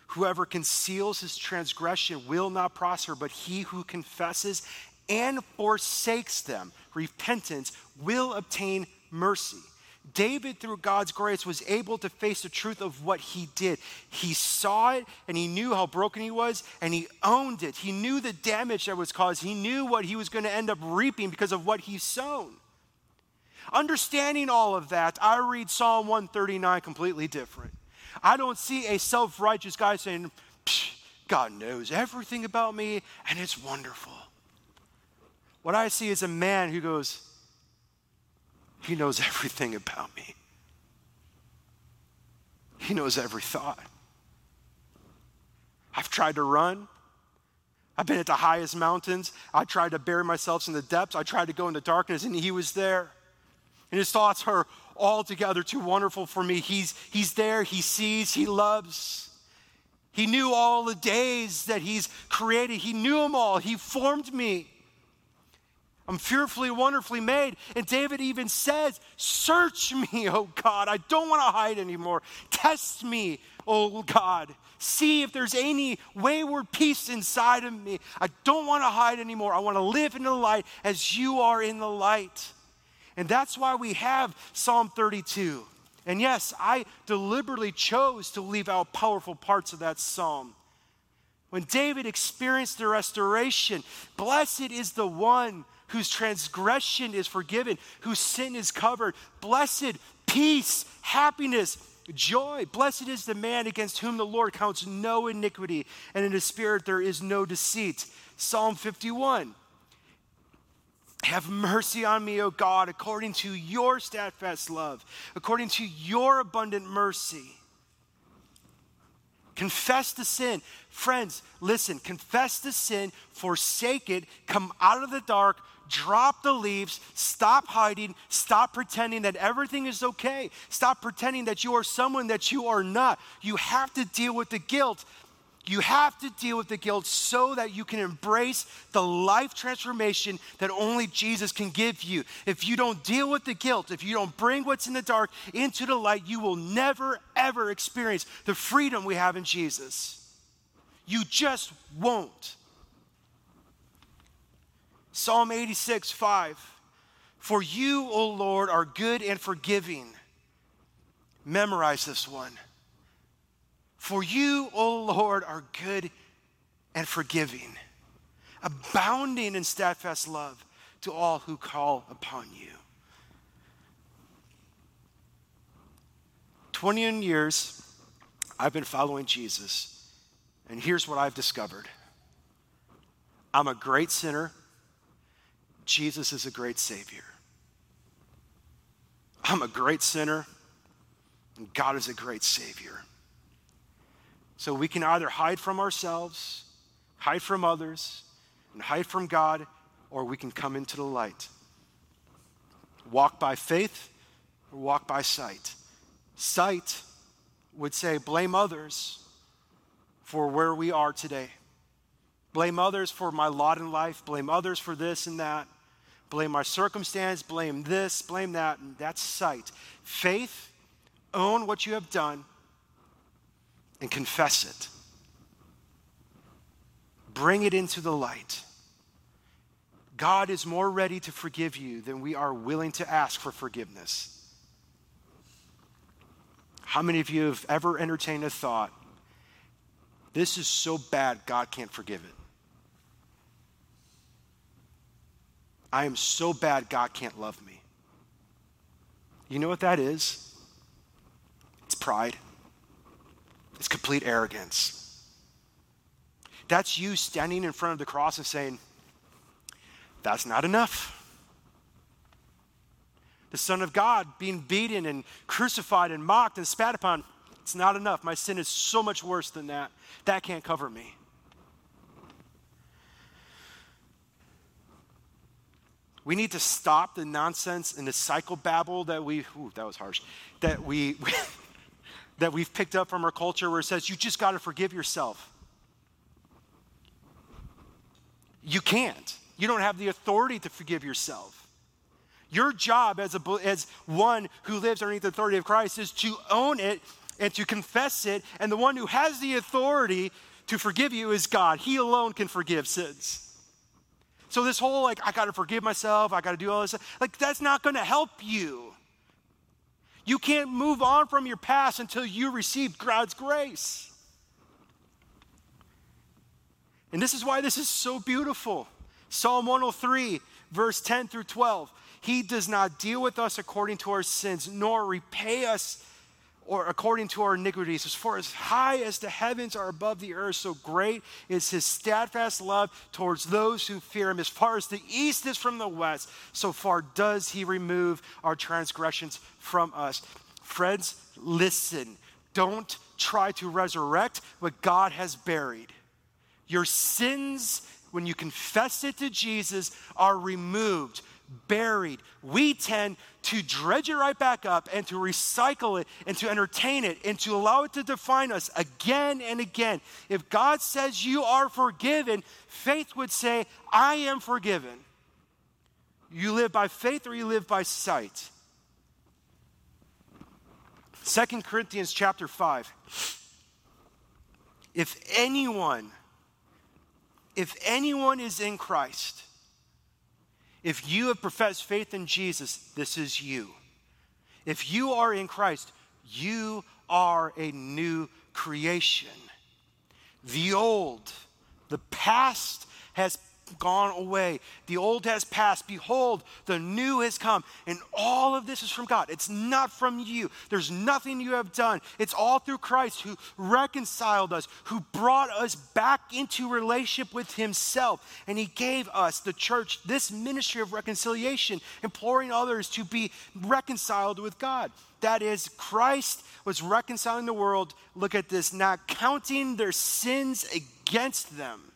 Whoever conceals his transgression will not prosper, but he who confesses and forsakes them, repentance, will obtain mercy. David, through God's grace, was able to face the truth of what he did. He saw it and he knew how broken he was and he owned it. He knew the damage that was caused. He knew what he was going to end up reaping because of what he sown. Understanding all of that, I read Psalm 139 completely different. I don't see a self righteous guy saying, God knows everything about me and it's wonderful. What I see is a man who goes, He knows everything about me. He knows every thought. I've tried to run. I've been at the highest mountains. I tried to bury myself in the depths. I tried to go into darkness, and He was there. And His thoughts are altogether too wonderful for me. He's, he's there, He sees, He loves. He knew all the days that He's created, He knew them all. He formed me. I'm fearfully, wonderfully made. And David even says, Search me, oh God. I don't want to hide anymore. Test me, oh God. See if there's any wayward piece inside of me. I don't want to hide anymore. I want to live in the light as you are in the light. And that's why we have Psalm 32. And yes, I deliberately chose to leave out powerful parts of that psalm. When David experienced the restoration, blessed is the one whose transgression is forgiven, whose sin is covered. Blessed, peace, happiness, joy. Blessed is the man against whom the Lord counts no iniquity, and in his spirit there is no deceit. Psalm 51. Have mercy on me, O God, according to your steadfast love, according to your abundant mercy. Confess the sin. Friends, listen, confess the sin, forsake it, come out of the dark, drop the leaves, stop hiding, stop pretending that everything is okay, stop pretending that you are someone that you are not. You have to deal with the guilt. You have to deal with the guilt so that you can embrace the life transformation that only Jesus can give you. If you don't deal with the guilt, if you don't bring what's in the dark into the light, you will never, ever experience the freedom we have in Jesus. You just won't. Psalm 86, 5. For you, O Lord, are good and forgiving. Memorize this one. For you, O Lord, are good and forgiving, abounding in steadfast love to all who call upon you. 21 years, I've been following Jesus, and here's what I've discovered I'm a great sinner. Jesus is a great Savior. I'm a great sinner, and God is a great Savior. So we can either hide from ourselves, hide from others, and hide from God, or we can come into the light. Walk by faith or walk by sight. Sight would say, blame others for where we are today. Blame others for my lot in life. Blame others for this and that. Blame my circumstance. Blame this. Blame that. And that's sight. Faith, own what you have done and confess it. Bring it into the light. God is more ready to forgive you than we are willing to ask for forgiveness. How many of you have ever entertained a thought, this is so bad, God can't forgive it? I am so bad, God can't love me. You know what that is? It's pride. It's complete arrogance. That's you standing in front of the cross and saying, That's not enough. The Son of God being beaten and crucified and mocked and spat upon, it's not enough. My sin is so much worse than that. That can't cover me. We need to stop the nonsense and the psychobabble that we, ooh, that was harsh, that we, that we've picked up from our culture where it says you just got to forgive yourself. You can't. You don't have the authority to forgive yourself. Your job as, a, as one who lives underneath the authority of Christ is to own it and to confess it. And the one who has the authority to forgive you is God. He alone can forgive sins. So, this whole like, I got to forgive myself, I got to do all this, like, that's not going to help you. You can't move on from your past until you receive God's grace. And this is why this is so beautiful. Psalm 103, verse 10 through 12. He does not deal with us according to our sins, nor repay us or according to our iniquities. As far as high as the heavens are above the earth, so great is his steadfast love towards those who fear him. As far as the east is from the west, so far does he remove our transgressions from us. Friends, listen. Don't try to resurrect what God has buried. Your sins, when you confess it to Jesus, are removed buried. We tend to dredge it right back up and to recycle it and to entertain it and to allow it to define us again and again. If God says you are forgiven, faith would say, I am forgiven. You live by faith or you live by sight. 2 Corinthians chapter 5. If anyone, if anyone is in Christ, if you have professed faith in Jesus, this is you. If you are in Christ, you are a new creation. The old, the past has gone away. The old has passed. Behold, the new has come. And all of this is from God. It's not from you. There's nothing you have done. It's all through Christ who reconciled us, who brought us back into relationship with Himself. And He gave us, the church, this ministry of reconciliation, imploring others to be reconciled with God. That is, Christ was reconciling the world. Look at this, not counting their sins against them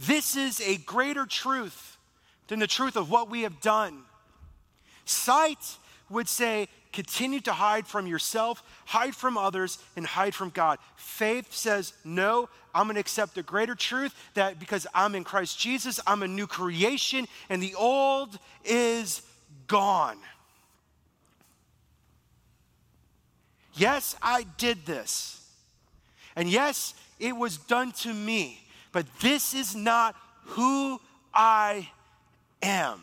This is a greater truth than the truth of what we have done. Sight would say, continue to hide from yourself, hide from others, and hide from God. Faith says, no, I'm going to accept the greater truth that because I'm in Christ Jesus, I'm a new creation, and the old is gone. Yes, I did this. And yes, it was done to me but this is not who I am.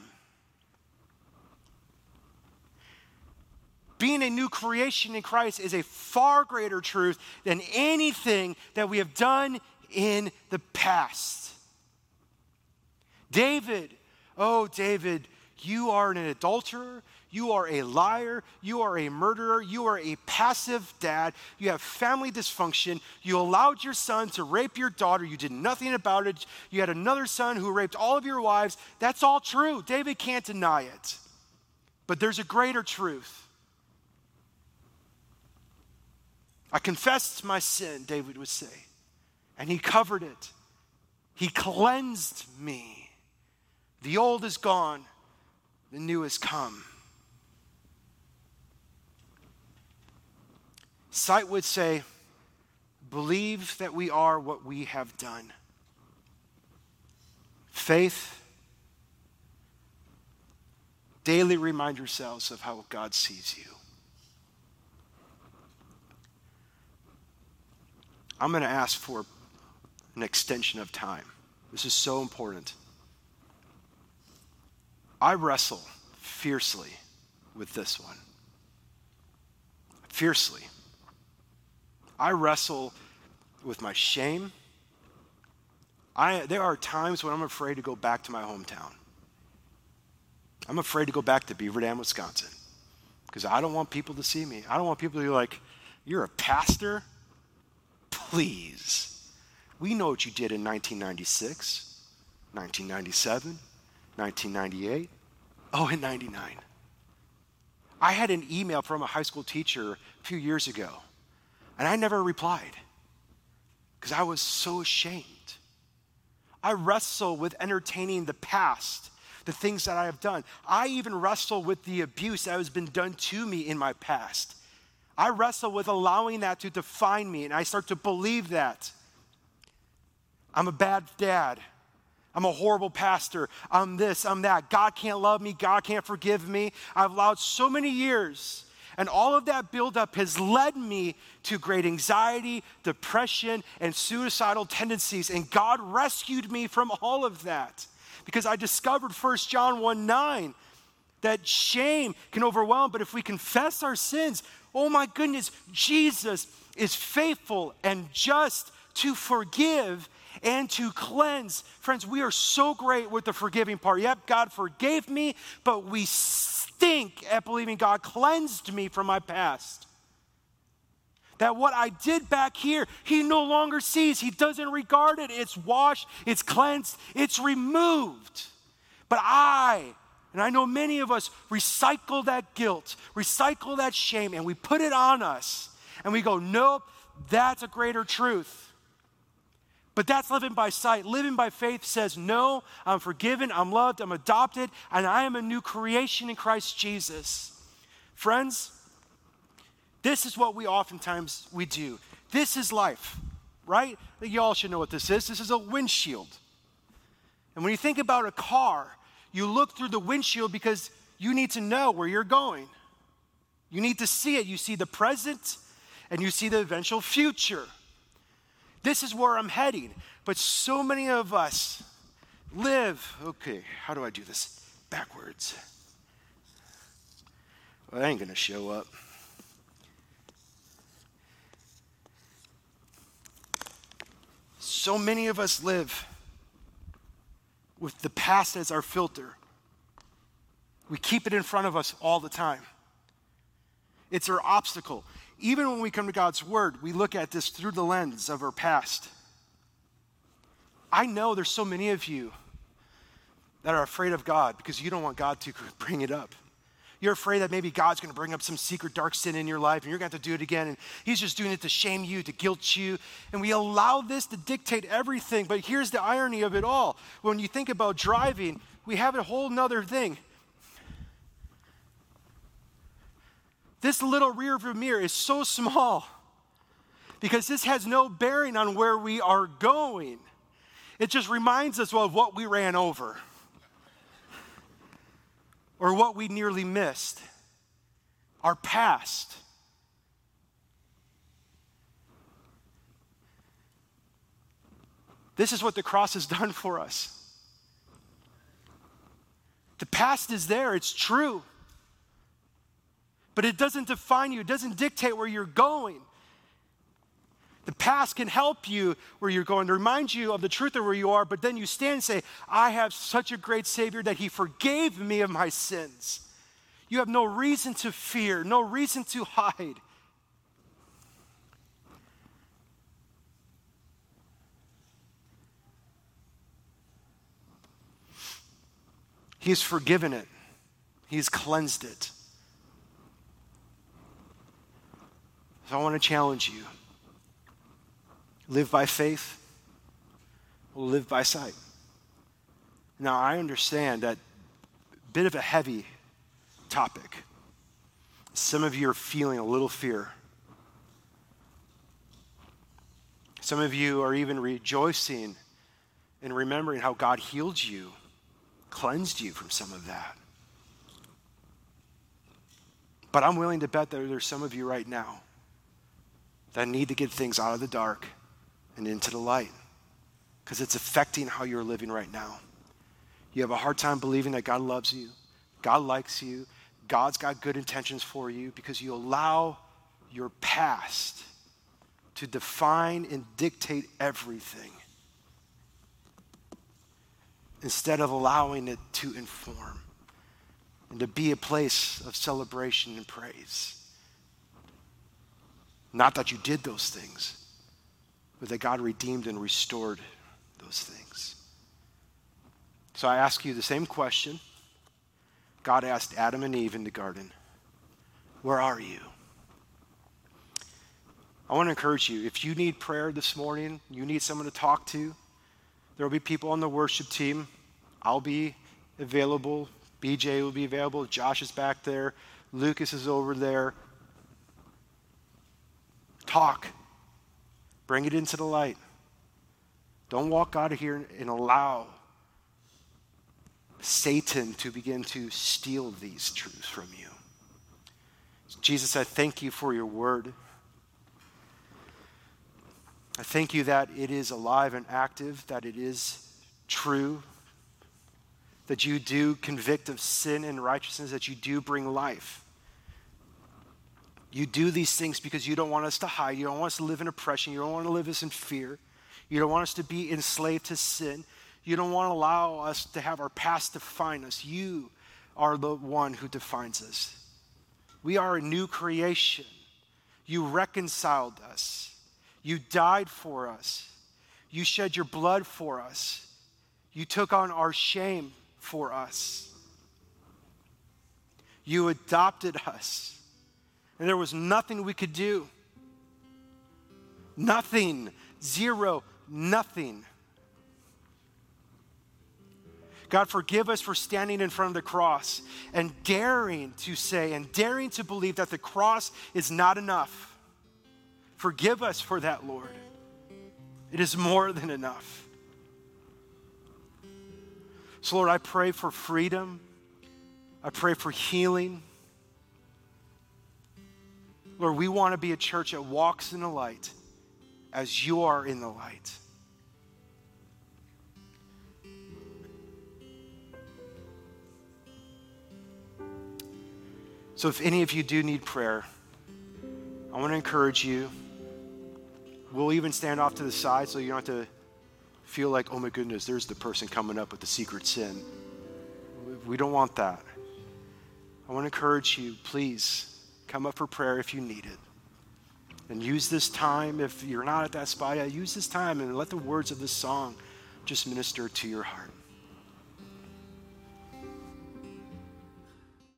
Being a new creation in Christ is a far greater truth than anything that we have done in the past. David, oh, David, you are an adulterer. You are a liar. You are a murderer. You are a passive dad. You have family dysfunction. You allowed your son to rape your daughter. You did nothing about it. You had another son who raped all of your wives. That's all true. David can't deny it. But there's a greater truth. I confessed my sin, David would say, and he covered it. He cleansed me. The old is gone, the new has come. Sight would say, believe that we are what we have done. Faith, daily remind yourselves of how God sees you. I'm going to ask for an extension of time. This is so important. I wrestle fiercely with this one. Fiercely. I wrestle with my shame. I, there are times when I'm afraid to go back to my hometown. I'm afraid to go back to Beaver Dam, Wisconsin, because I don't want people to see me. I don't want people to be like, You're a pastor? Please. We know what you did in 1996, 1997, 1998, oh, in 99. I had an email from a high school teacher a few years ago and I never replied because I was so ashamed. I wrestle with entertaining the past, the things that I have done. I even wrestle with the abuse that has been done to me in my past. I wrestle with allowing that to define me, and I start to believe that. I'm a bad dad. I'm a horrible pastor. I'm this, I'm that. God can't love me. God can't forgive me. I've allowed so many years and all of that buildup has led me to great anxiety, depression, and suicidal tendencies. And God rescued me from all of that because I discovered 1 John 1 9 that shame can overwhelm, but if we confess our sins, oh my goodness, Jesus is faithful and just to forgive and to cleanse. Friends, we are so great with the forgiving part. Yep, God forgave me, but we stink at believing God cleansed me from my past. That what I did back here, He no longer sees. He doesn't regard it. It's washed, it's cleansed, it's removed. But I, and I know many of us, recycle that guilt, recycle that shame, and we put it on us. And we go, nope, that's a greater truth. But that's living by sight. Living by faith says, No, I'm forgiven, I'm loved, I'm adopted, and I am a new creation in Christ Jesus. Friends, this is what we oftentimes we do. This is life, right? You all should know what this is. This is a windshield. And when you think about a car, you look through the windshield because you need to know where you're going. You need to see it. You see the present and you see the eventual future. This is where I'm heading. But so many of us live, okay, how do I do this? Backwards. Well, ain't going to show up. So many of us live with the past as our filter. We keep it in front of us all the time. It's our obstacle. Even when we come to God's Word, we look at this through the lens of our past. I know there's so many of you that are afraid of God because you don't want God to bring it up. You're afraid that maybe God's going to bring up some secret dark sin in your life and you're going to have to do it again. And He's just doing it to shame you, to guilt you. And we allow this to dictate everything. But here's the irony of it all. When you think about driving, we have a whole nother thing. This little rear view mirror is so small because this has no bearing on where we are going. It just reminds us of what we ran over or what we nearly missed, our past. This is what the cross has done for us. The past is there, it's true but it doesn't define you, it doesn't dictate where you're going. The past can help you where you're going to remind you of the truth of where you are, but then you stand and say, I have such a great Savior that He forgave me of my sins. You have no reason to fear, no reason to hide. He's forgiven it, He's cleansed it. So I want to challenge you live by faith or live by sight. Now, I understand that bit of a heavy topic. Some of you are feeling a little fear. Some of you are even rejoicing and remembering how God healed you, cleansed you from some of that. But I'm willing to bet that there's some of you right now that need to get things out of the dark and into the light because it's affecting how you're living right now. You have a hard time believing that God loves you, God likes you, God's got good intentions for you because you allow your past to define and dictate everything instead of allowing it to inform and to be a place of celebration and praise. Not that you did those things, but that God redeemed and restored those things. So I ask you the same question God asked Adam and Eve in the garden Where are you? I want to encourage you if you need prayer this morning, you need someone to talk to, There will be people on the worship team. I'll be available. BJ will be available. Josh is back there. Lucas is over there. Talk. Bring it into the light. Don't walk out of here and allow Satan to begin to steal these truths from you. Jesus, I thank you for your word. I thank you that it is alive and active, that it is true, that you do convict of sin and righteousness, that you do bring life. You do these things because you don't want us to hide. You don't want us to live in oppression. You don't want to live us in fear. You don't want us to be enslaved to sin. You don't want to allow us to have our past define us. You are the one who defines us. We are a new creation. You reconciled us. You died for us. You shed your blood for us. You took on our shame for us. You adopted us. And there was nothing we could do. Nothing. Zero. Nothing. God, forgive us for standing in front of the cross and daring to say and daring to believe that the cross is not enough. Forgive us for that, Lord. It is more than enough. So, Lord, I pray for freedom. I pray for healing. Lord, we want to be a church that walks in the light as you are in the light. So, if any of you do need prayer, I want to encourage you. We'll even stand off to the side so you don't have to feel like, oh my goodness, there's the person coming up with the secret sin. We don't want that. I want to encourage you, please come up for prayer if you need it. And use this time, if you're not at that spot, yet. use this time and let the words of this song just minister to your heart.